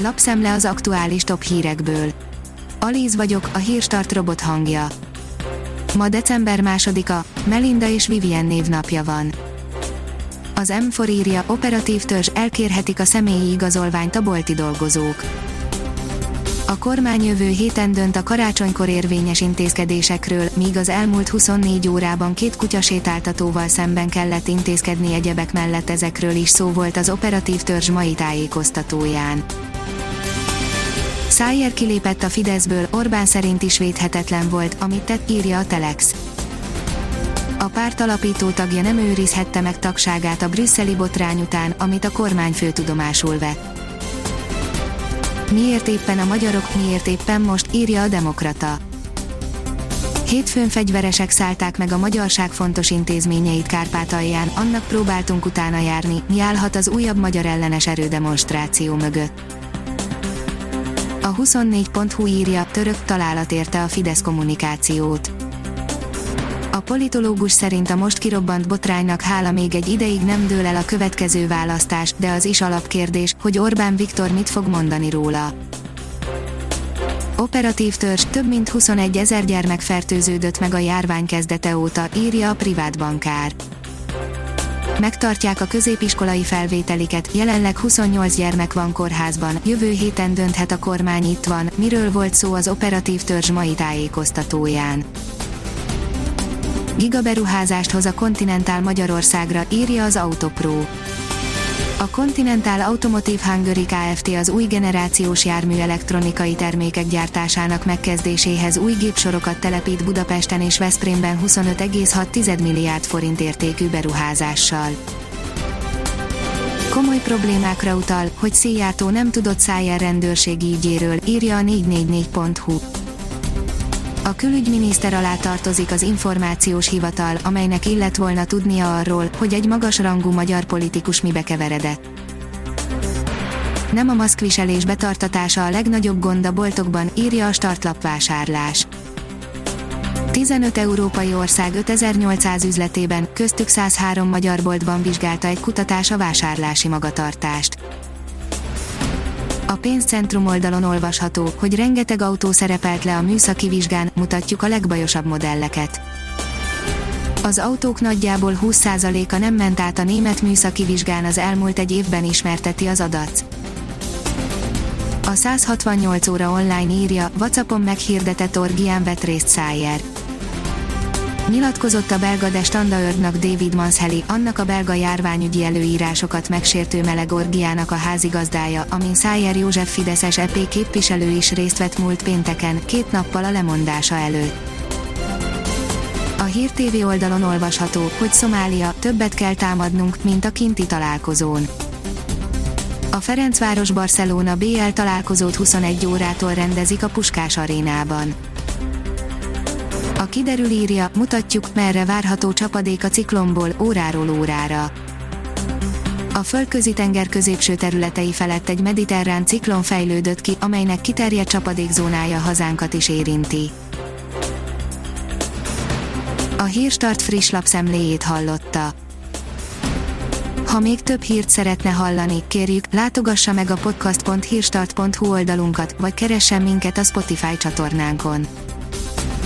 lapszemle az aktuális top hírekből. Alíz vagyok, a hírstart robot hangja. Ma december másodika, Melinda és Vivien névnapja van. Az M4 írja, operatív törzs elkérhetik a személyi igazolványt a bolti dolgozók. A kormány jövő héten dönt a karácsonykor érvényes intézkedésekről, míg az elmúlt 24 órában két kutyasétáltatóval szemben kellett intézkedni egyebek mellett ezekről is szó volt az operatív törzs mai tájékoztatóján. Szájer kilépett a Fideszből, Orbán szerint is védhetetlen volt, amit tett, írja a Telex. A párt alapító tagja nem őrizhette meg tagságát a brüsszeli botrány után, amit a kormány főtudomásul vett. Miért éppen a magyarok, miért éppen most, írja a Demokrata. Hétfőn fegyveresek szállták meg a magyarság fontos intézményeit Kárpátalján, annak próbáltunk utána járni, mi állhat az újabb magyar ellenes erődemonstráció mögött. A 24.hu írja, török találat érte a Fidesz kommunikációt. Politológus szerint a most kirobbant botránynak hála még egy ideig nem dől el a következő választás, de az is alapkérdés, hogy Orbán Viktor mit fog mondani róla. Operatív törzs több mint 21 ezer gyermek fertőződött meg a járvány kezdete óta, írja a privát bankár. Megtartják a középiskolai felvételiket, jelenleg 28 gyermek van kórházban, jövő héten dönthet a kormány itt van, miről volt szó az operatív törzs mai tájékoztatóján. Gigaberuházást hoz a Continental Magyarországra, írja az Autopro. A Continental Automotive Hungary Kft. az új generációs jármű elektronikai termékek gyártásának megkezdéséhez új gépsorokat telepít Budapesten és Veszprémben 25,6 milliárd forint értékű beruházással. Komoly problémákra utal, hogy Szijjártó nem tudott Szájer rendőrségi ügyéről, írja a 444.hu. A külügyminiszter alá tartozik az információs hivatal, amelynek illet volna tudnia arról, hogy egy magas rangú magyar politikus mibe keveredett. Nem a maszkviselés betartatása a legnagyobb gond a boltokban, írja a startlap vásárlás. 15 európai ország 5800 üzletében, köztük 103 magyar boltban vizsgálta egy kutatás a vásárlási magatartást. A pénzcentrum oldalon olvasható, hogy rengeteg autó szerepelt le a műszaki vizsgán, mutatjuk a legbajosabb modelleket. Az autók nagyjából 20%-a nem ment át a német műszaki vizsgán az elmúlt egy évben ismerteti az adat. A 168 óra online írja, Whatsappon meghirdetett orgián vett részt Szájer. Nyilatkozott a belga de Standardnak David Mansheli, annak a belga járványügyi előírásokat megsértő meleg orgiának a házigazdája, amin Szájer József Fideszes EP képviselő is részt vett múlt pénteken, két nappal a lemondása előtt. A Hír TV oldalon olvasható, hogy Szomália, többet kell támadnunk, mint a kinti találkozón. A Ferencváros Barcelona BL találkozót 21 órától rendezik a Puskás arénában. A kiderül írja, mutatjuk, merre várható csapadék a ciklomból, óráról órára. A földközi tenger középső területei felett egy mediterrán ciklon fejlődött ki, amelynek kiterjedt csapadékzónája hazánkat is érinti. A Hírstart friss lapszemléjét hallotta. Ha még több hírt szeretne hallani, kérjük, látogassa meg a podcast.hírstart.hu oldalunkat, vagy keressen minket a Spotify csatornánkon.